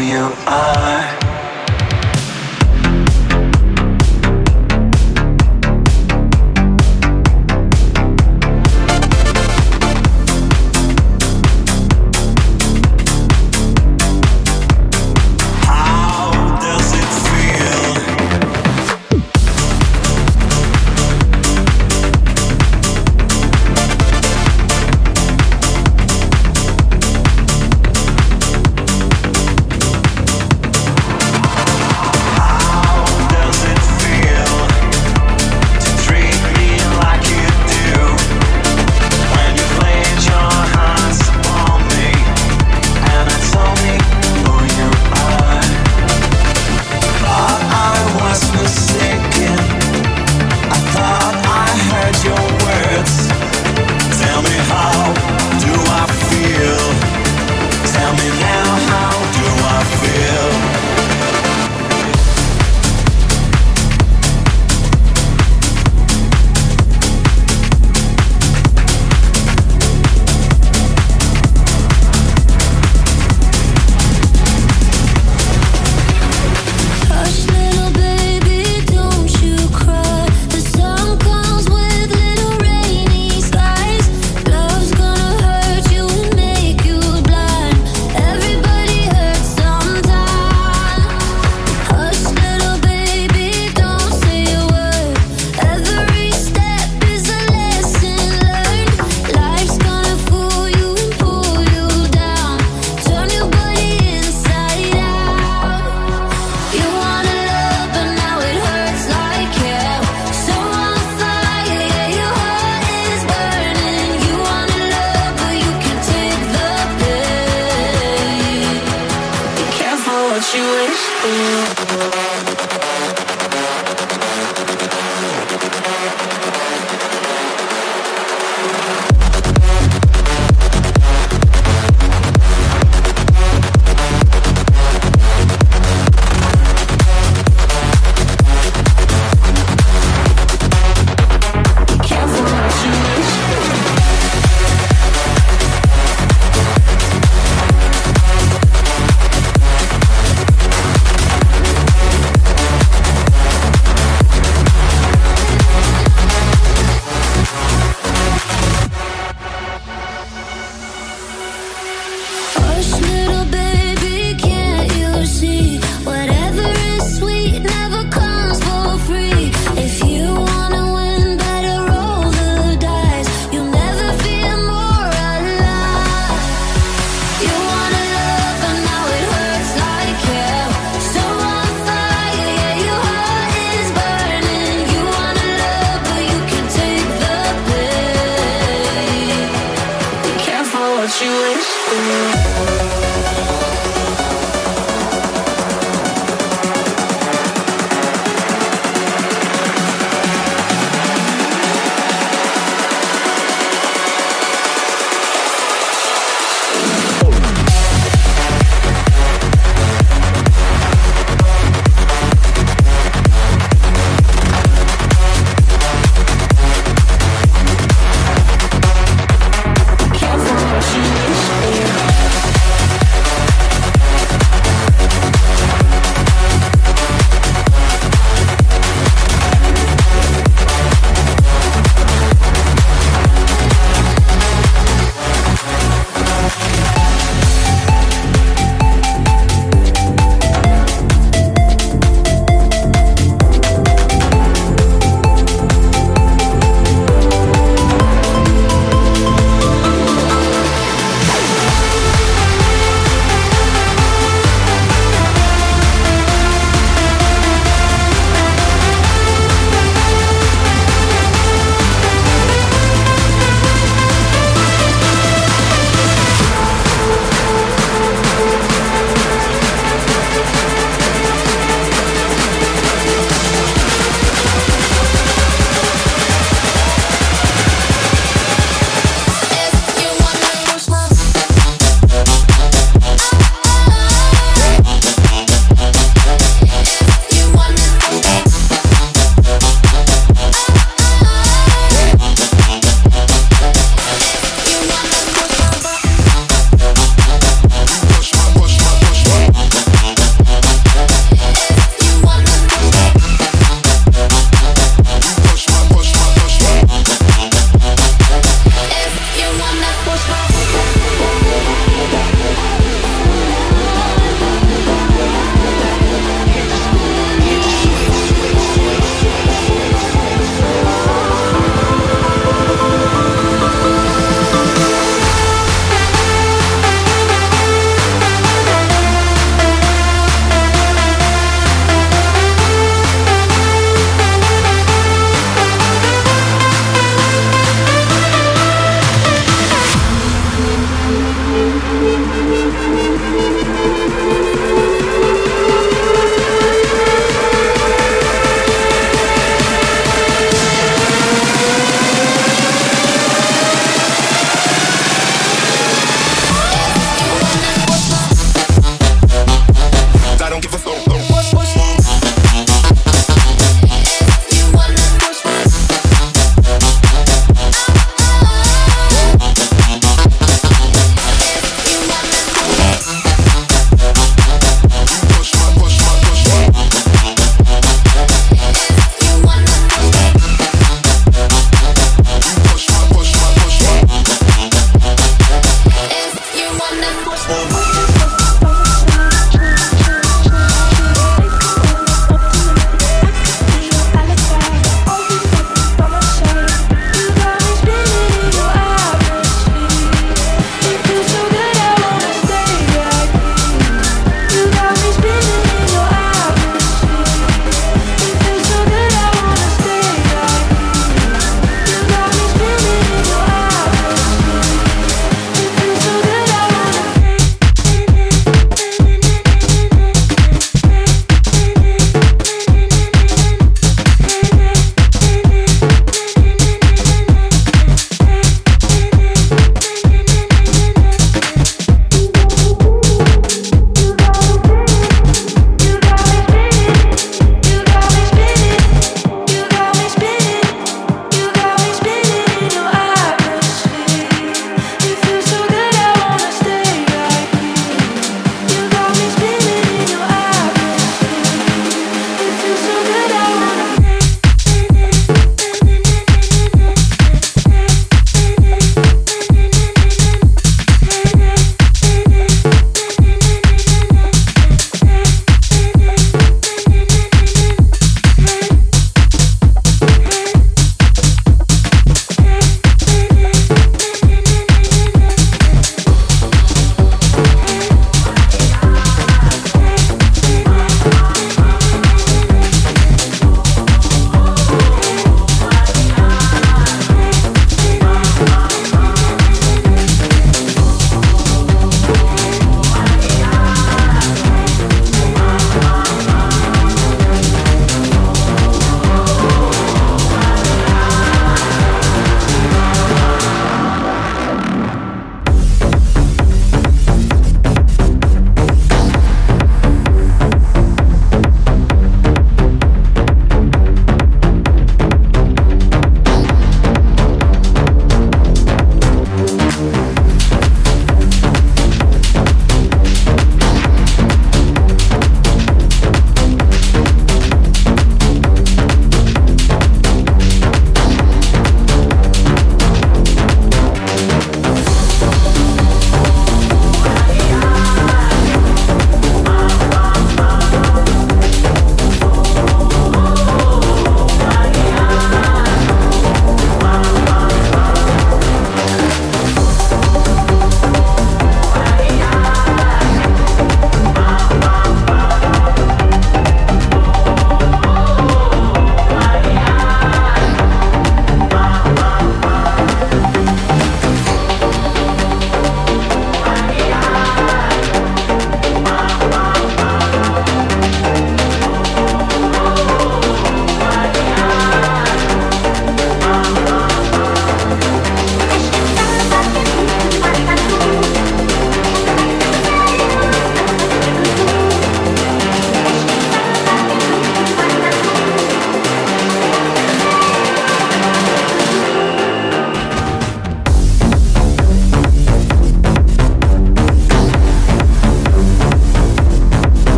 you are.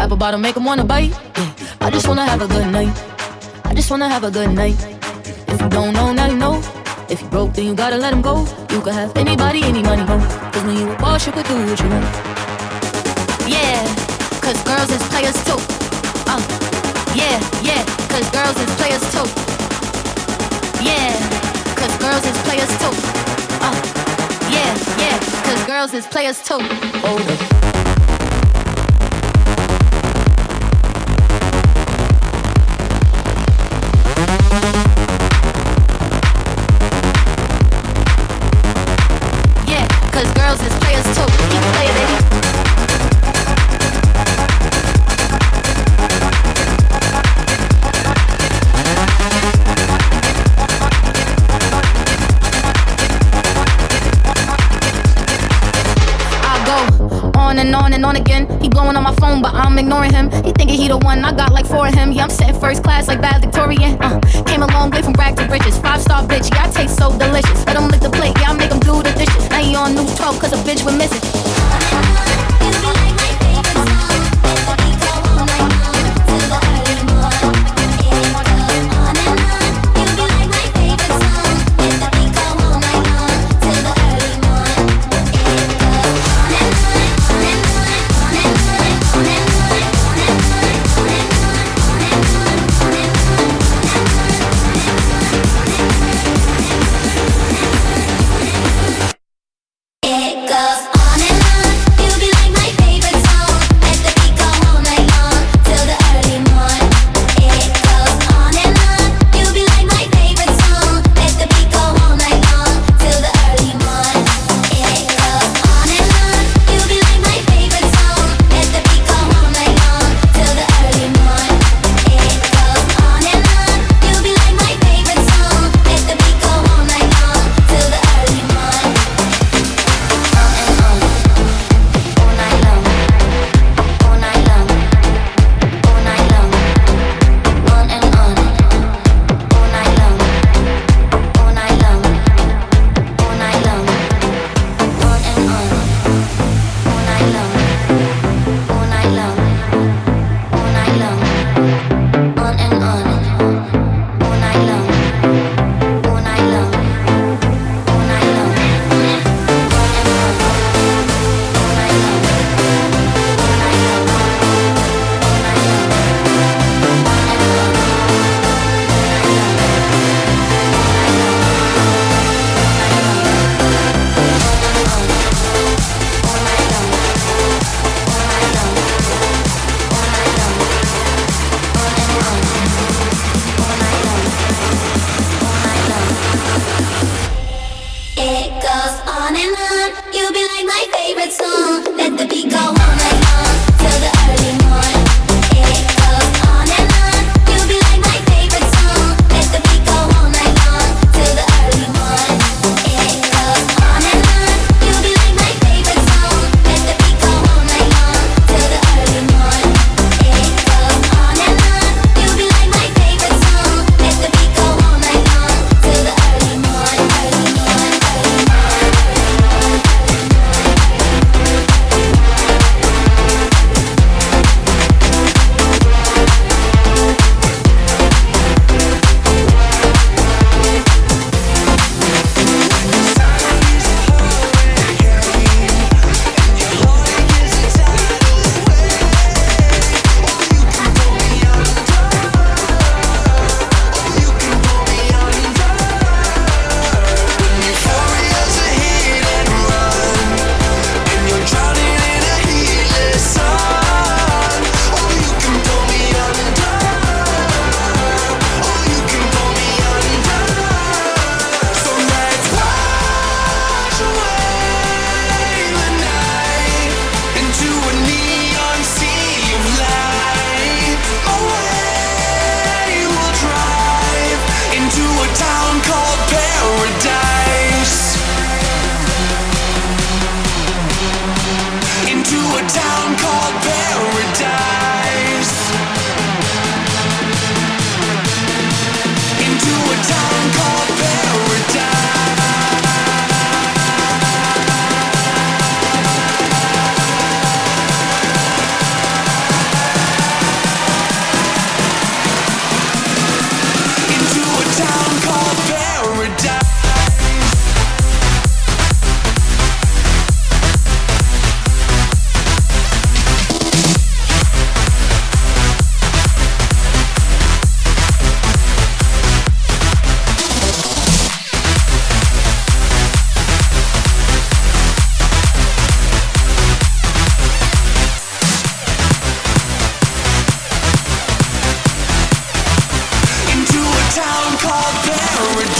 Apple bottom make 'em wanna bite. Yeah. I just wanna have a good night. I just wanna have a good night. If you don't know, now you know. If you broke, then you gotta let him go. You could have anybody, any money, go. Cause when you a boss, you could do what you want. Yeah, cause girls is players too. Uh, yeah, yeah, cause girls is players too. Yeah, cause girls is players too. Uh, yeah, yeah, cause girls is players too. Hold.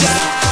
Yeah.